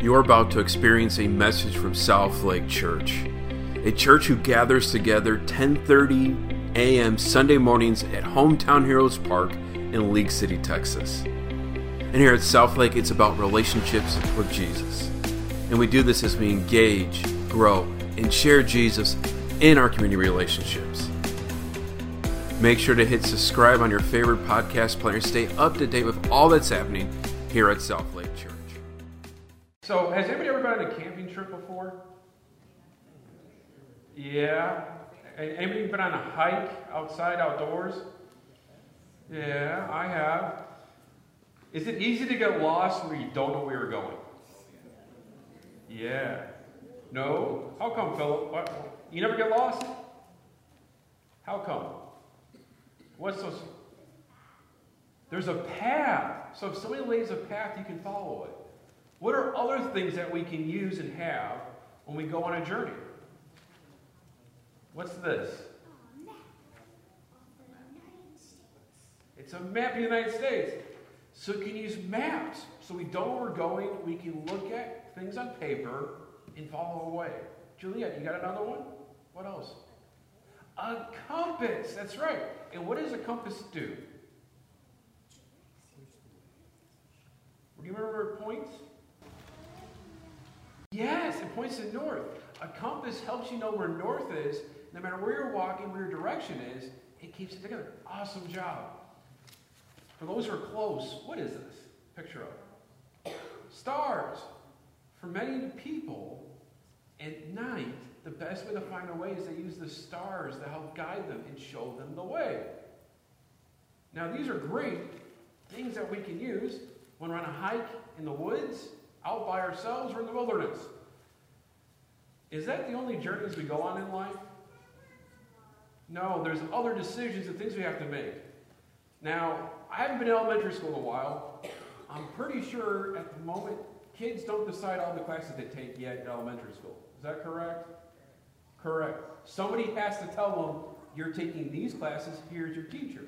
You're about to experience a message from South Lake Church, a church who gathers together 10:30 a.m. Sunday mornings at Hometown Heroes Park in League City, Texas. And here at South Lake, it's about relationships with Jesus. And we do this as we engage, grow, and share Jesus in our community relationships. Make sure to hit subscribe on your favorite podcast player. Stay up to date with all that's happening here at South Lake. So, has anybody ever been on a camping trip before? Yeah. Anybody been on a hike outside, outdoors? Yeah, I have. Is it easy to get lost where you don't know where you're going? Yeah. No? How come, Philip? What? You never get lost? How come? What's so? There's a path. So if somebody lays a path, you can follow it. Other things that we can use and have when we go on a journey? What's this? It's a map of the United States. So we can use maps. So we don't know where we're going. We can look at things on paper and follow away. way. Juliet, you got another one? What else? A compass. That's right. And what does a compass do? Do you remember points? It points to north. A compass helps you know where north is. No matter where you're walking, where your direction is, it keeps it together. Awesome job. For those who are close, what is this picture of? Stars. For many people, at night, the best way to find a way is they use the stars to help guide them and show them the way. Now, these are great things that we can use when we're on a hike in the woods, out by ourselves, or in the wilderness. Is that the only journeys we go on in life? No, there's other decisions and things we have to make. Now, I haven't been in elementary school in a while. I'm pretty sure at the moment kids don't decide all the classes they take yet in elementary school. Is that correct? Correct. Somebody has to tell them you're taking these classes, here's your teacher.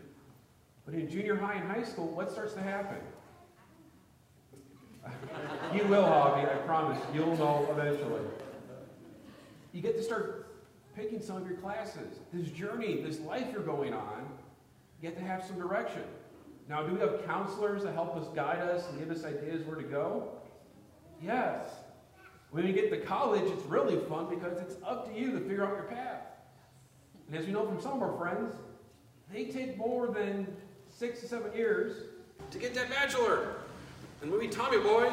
But in junior high and high school, what starts to happen? you will, Hobby, I promise. You'll know eventually. You get to start picking some of your classes. This journey, this life you're going on, you get to have some direction. Now, do we have counselors to help us guide us and give us ideas where to go? Yes. When you get to college, it's really fun because it's up to you to figure out your path. And as we know from some of our friends, they take more than six to seven years to get that bachelor. And when we Tommy Boy,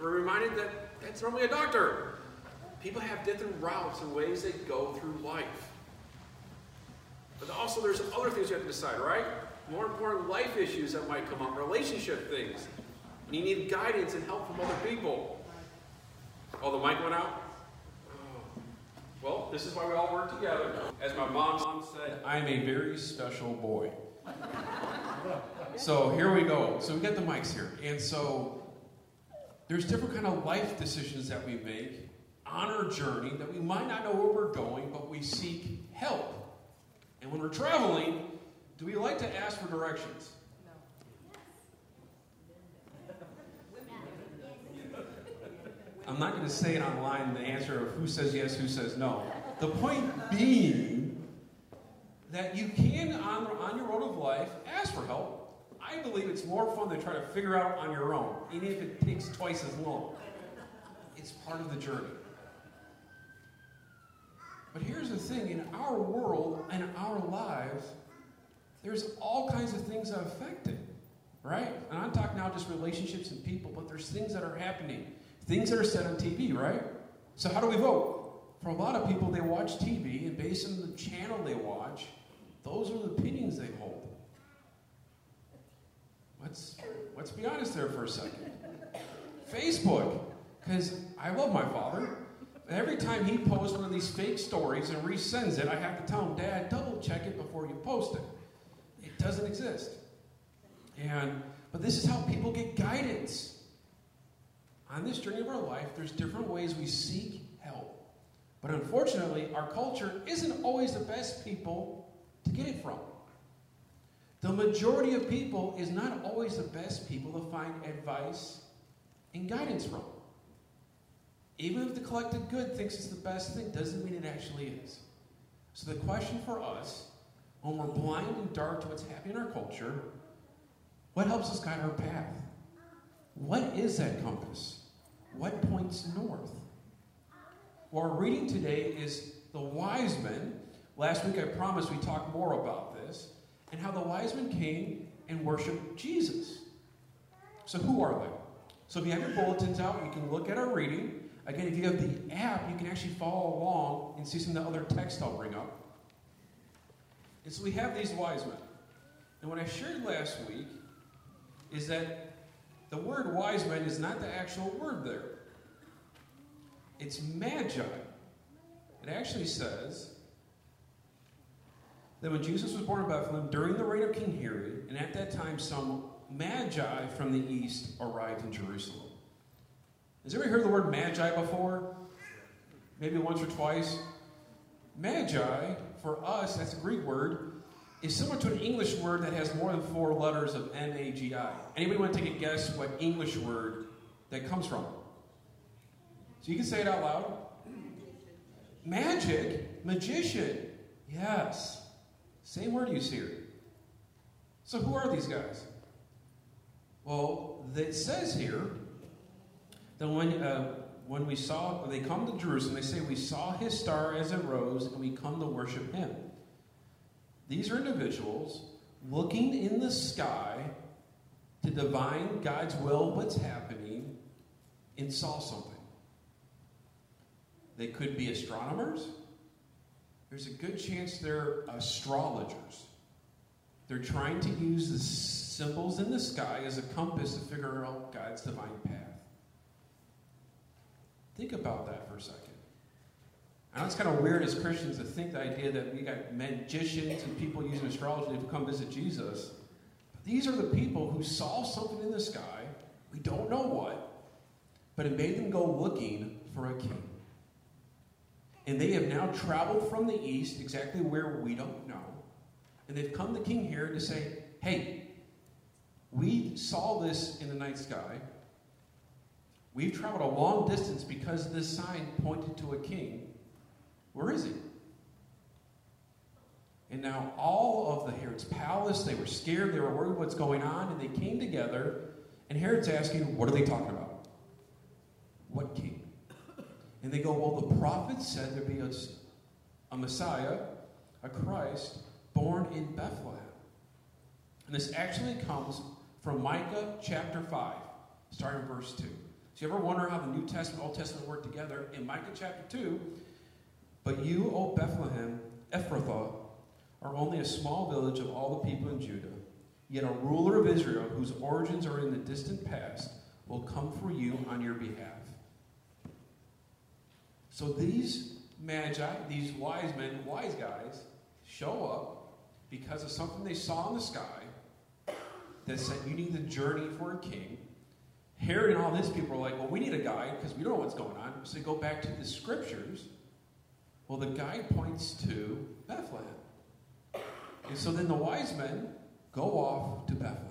we're reminded that that's normally a doctor. People have different routes and ways they go through life. But also, there's other things you have to decide, right? More important life issues that might come up, relationship things. And you need guidance and help from other people. Oh, the mic went out? Well, this is why we all work together. As my mom said, I'm a very special boy. so here we go. So we got the mics here. And so there's different kind of life decisions that we make on our journey that we might not know where we're going, but we seek help. And when we're traveling, do we like to ask for directions? No. I'm not going to say it online the answer of who says yes, who says no. The point being that you can, on, on your road of life, ask for help. I believe it's more fun to try to figure out on your own, even if it takes twice as long. It's part of the journey. The thing in our world and our lives, there's all kinds of things that affect it, right? And I'm talking now just relationships and people, but there's things that are happening, things that are said on TV, right? So how do we vote? For a lot of people, they watch TV, and based on the channel they watch, those are the opinions they hold. Let's, let's be honest there for a second. Facebook, because I love my father. Every time he posts one of these fake stories and resends it, I have to tell him, Dad, double check it before you post it. It doesn't exist. And but this is how people get guidance. On this journey of our life, there's different ways we seek help. But unfortunately, our culture isn't always the best people to get it from. The majority of people is not always the best people to find advice and guidance from. Even if the collected good thinks it's the best thing, doesn't mean it actually is. So the question for us, when we're blind and dark to what's happening in our culture, what helps us guide our path? What is that compass? What points north? Well, our reading today is the wise men. Last week I promised we talk more about this and how the wise men came and worshiped Jesus. So, who are they? So, if you have your bulletins out, you can look at our reading. Again, if you have the app, you can actually follow along and see some of the other text I'll bring up. And so we have these wise men. And what I shared last week is that the word wise men is not the actual word there. It's magi. It actually says that when Jesus was born in Bethlehem during the reign of King Herod, and at that time some magi from the east arrived in Jerusalem. Has anybody heard the word magi before? Maybe once or twice? Magi, for us, that's a Greek word, is similar to an English word that has more than four letters of M A G I. Anybody want to take a guess what English word that comes from? So you can say it out loud. Magic, magician. Yes. Same word you see here. So who are these guys? Well, it says here that when, uh, when we saw, they come to Jerusalem, they say, We saw his star as it rose, and we come to worship him. These are individuals looking in the sky to divine God's will, what's happening, and saw something. They could be astronomers. There's a good chance they're astrologers. They're trying to use the symbols in the sky as a compass to figure out God's divine path. Think about that for a second. I know it's kind of weird as Christians to think the idea that we got magicians and people using astrology to come visit Jesus. But these are the people who saw something in the sky, we don't know what, but it made them go looking for a king. And they have now traveled from the east, exactly where we don't know. And they've come to King Herod to say, hey, we saw this in the night sky. We've traveled a long distance because this sign pointed to a king. Where is he? And now all of the Herod's palace, they were scared, they were worried what's going on, and they came together, and Herod's asking, what are they talking about? What king? And they go, well, the prophets said there'd be a, a Messiah, a Christ, born in Bethlehem. And this actually comes from Micah chapter 5, starting verse 2. You ever wonder how the New Testament, Old Testament work together? In Micah chapter 2, but you, O Bethlehem, Ephrathah, are only a small village of all the people in Judah. Yet a ruler of Israel, whose origins are in the distant past, will come for you on your behalf. So these magi, these wise men, wise guys, show up because of something they saw in the sky that said, You need the journey for a king. Herod and all these people are like, Well, we need a guide because we don't know what's going on. So they go back to the scriptures well, the guide points to Bethlehem. And so then the wise men go off to Bethlehem.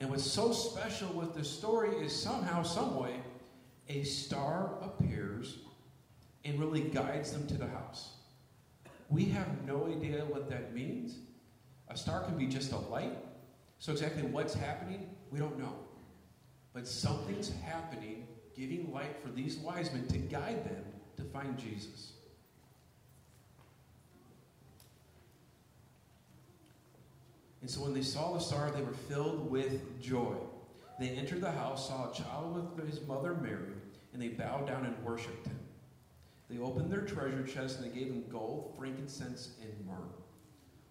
And what's so special with this story is somehow, some way, a star appears and really guides them to the house. We have no idea what that means. A star can be just a light. So, exactly what's happening, we don't know. But something's happening, giving light for these wise men to guide them to find Jesus. And so when they saw the star, they were filled with joy. They entered the house, saw a child with his mother Mary, and they bowed down and worshipped him. They opened their treasure chest and they gave him gold, frankincense, and myrrh.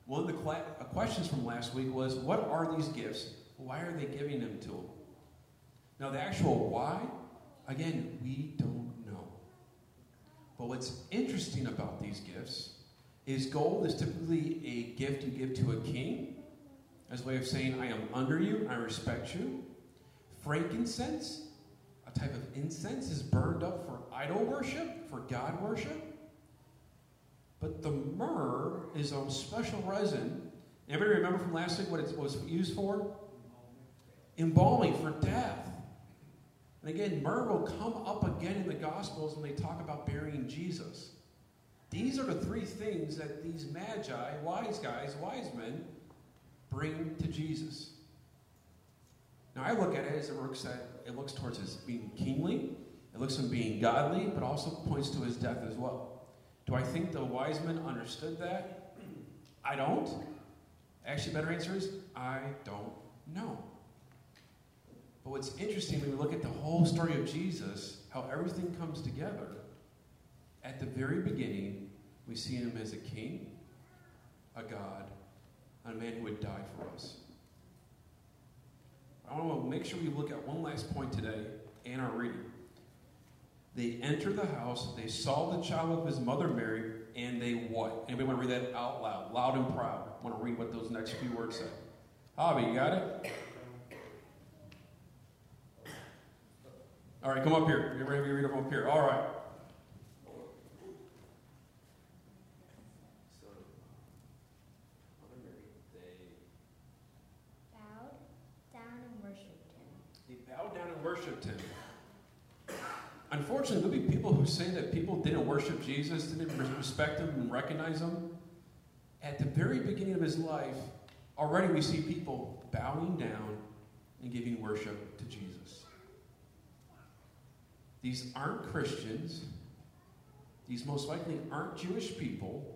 One of the uh, questions from last week was, What are these gifts? Why are they giving them to him? Now, the actual why, again, we don't know. But what's interesting about these gifts is gold is typically a gift you give to a king as a way of saying, I am under you, I respect you. Frankincense, a type of incense, is burned up for idol worship, for God worship. But the myrrh is a special resin. Everybody remember from last week what it was used for? Embalming for death. And again, myrrh will come up again in the Gospels when they talk about burying Jesus. These are the three things that these magi, wise guys, wise men, bring to Jesus. Now I look at it as it looks at it looks towards his being kingly, it looks him being godly, but also points to his death as well. Do I think the wise men understood that? I don't. Actually, better answer is I don't know. But what's interesting when we look at the whole story of Jesus, how everything comes together, at the very beginning, we see him as a king, a God, and a man who would die for us. I want to make sure we look at one last point today in our reading. They enter the house, they saw the child of his mother Mary, and they what? Anybody want to read that out loud, loud and proud? Want to read what those next few words say? Hobby, you got it? All right, come up here. You're ready to read up here. All right. So they bowed down and worshipped him. They bowed down and worshiped him. Unfortunately, there'll be people who say that people didn't worship Jesus, didn't respect him and recognize him. At the very beginning of his life, already we see people bowing down and giving worship to Jesus. These aren't Christians. These most likely aren't Jewish people.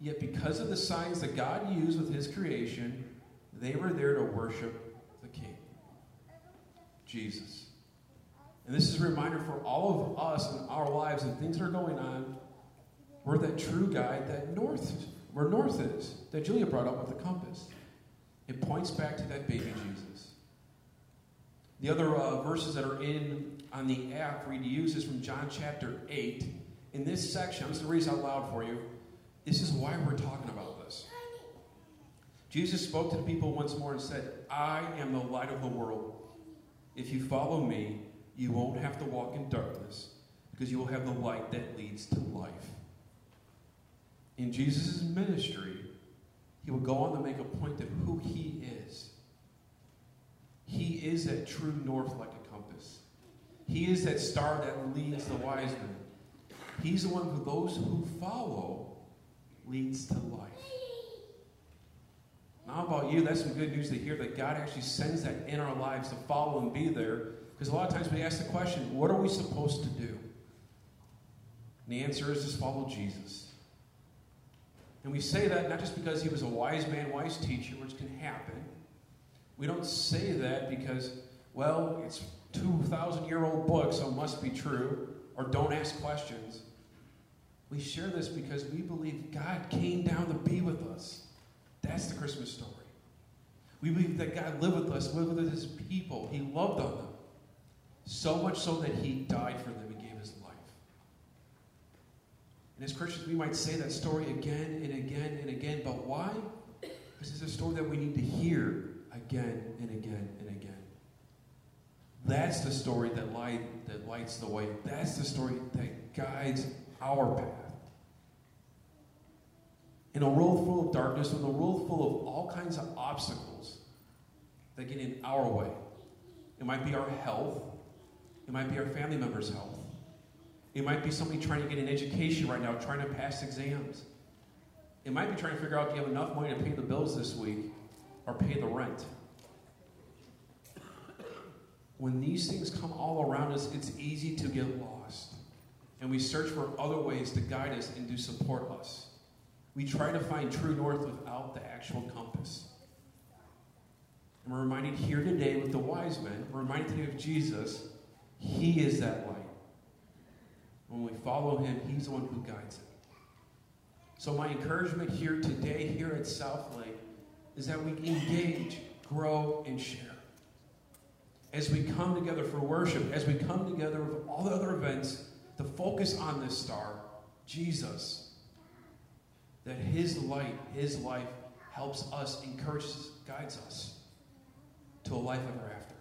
Yet, because of the signs that God used with his creation, they were there to worship the King. Jesus. And this is a reminder for all of us in our lives and things that are going on. We're that true guide that north, where north is, that Julia brought up with the compass. It points back to that baby Jesus. The other uh, verses that are in on the app to use is from John chapter 8. In this section, I'm just going to read this out loud for you. This is why we're talking about this. Jesus spoke to the people once more and said, I am the light of the world. If you follow me, you won't have to walk in darkness because you will have the light that leads to life. In Jesus' ministry, he will go on to make a point of who he is. He is that true north like a compass. He is that star that leads the wise men. He's the one who those who follow leads to life. How about you? That's some good news to hear that God actually sends that in our lives to follow and be there. Because a lot of times we ask the question, what are we supposed to do? And the answer is just follow Jesus. And we say that not just because he was a wise man, wise teacher, which can happen. We don't say that because, well, it's 2,000 year old book, so must be true, or don't ask questions. We share this because we believe God came down to be with us. That's the Christmas story. We believe that God lived with us, lived with his people. He loved on them. So much so that he died for them and gave his life. And as Christians, we might say that story again and again and again. But why? Because it's a story that we need to hear again and again and again. That's the story that, light, that lights the way. That's the story that guides our path in a world full of darkness, in a world full of all kinds of obstacles that get in our way. It might be our health, it might be our family members' health, it might be somebody trying to get an education right now, trying to pass exams. It might be trying to figure out do you have enough money to pay the bills this week or pay the rent. When these things come all around us, it's easy to get lost. And we search for other ways to guide us and to support us. We try to find true north without the actual compass. And we're reminded here today with the wise men, we're reminded today of Jesus. He is that light. When we follow him, he's the one who guides it. So, my encouragement here today, here at South Lake, is that we engage, grow, and share. As we come together for worship, as we come together with all the other events, to focus on this star, Jesus that His light, His life helps us, encourages, guides us to a life ever after.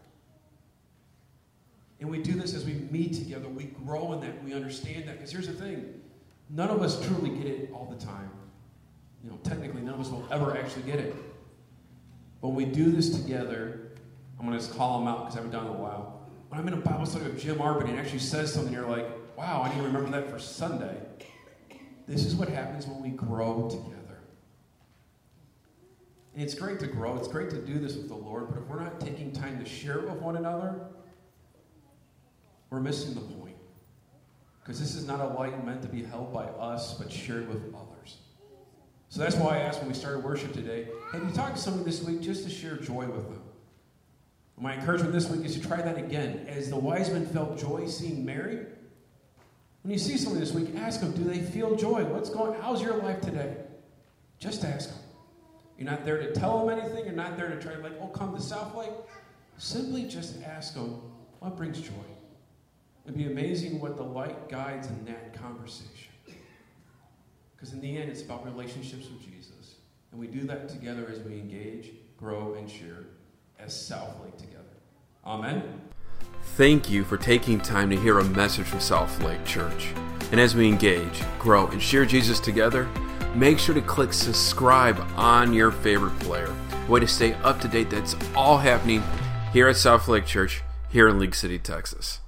And we do this as we meet together. We grow in that. We understand that. Because here's the thing none of us truly get it all the time. You know, technically, none of us will ever actually get it. But we do this together, I'm going to just call them out because I haven't done it in a while. when I'm in a Bible study with Jim Arbin and actually says something, you're like, wow, I need to remember that for Sunday. This is what happens when we grow together. And it's great to grow. It's great to do this with the Lord, but if we're not taking time to share it with one another, we're missing the point. Because this is not a light meant to be held by us, but shared with others. So that's why I asked when we started worship today have you talked to somebody this week just to share joy with them? My encouragement this week is to try that again. As the wise men felt joy seeing Mary, when you see somebody this week, ask them, do they feel joy? What's going how's your life today? Just ask them. You're not there to tell them anything. You're not there to try like, oh, come to South Lake. Simply just ask them, what brings joy? It'd be amazing what the light guides in that conversation. Because in the end, it's about relationships with Jesus. And we do that together as we engage, grow, and share as South Lake together. Amen. Thank you for taking time to hear a message from South Lake Church. And as we engage, grow, and share Jesus together, make sure to click subscribe on your favorite player. Way to stay up to date that's all happening here at South Lake Church here in League City, Texas.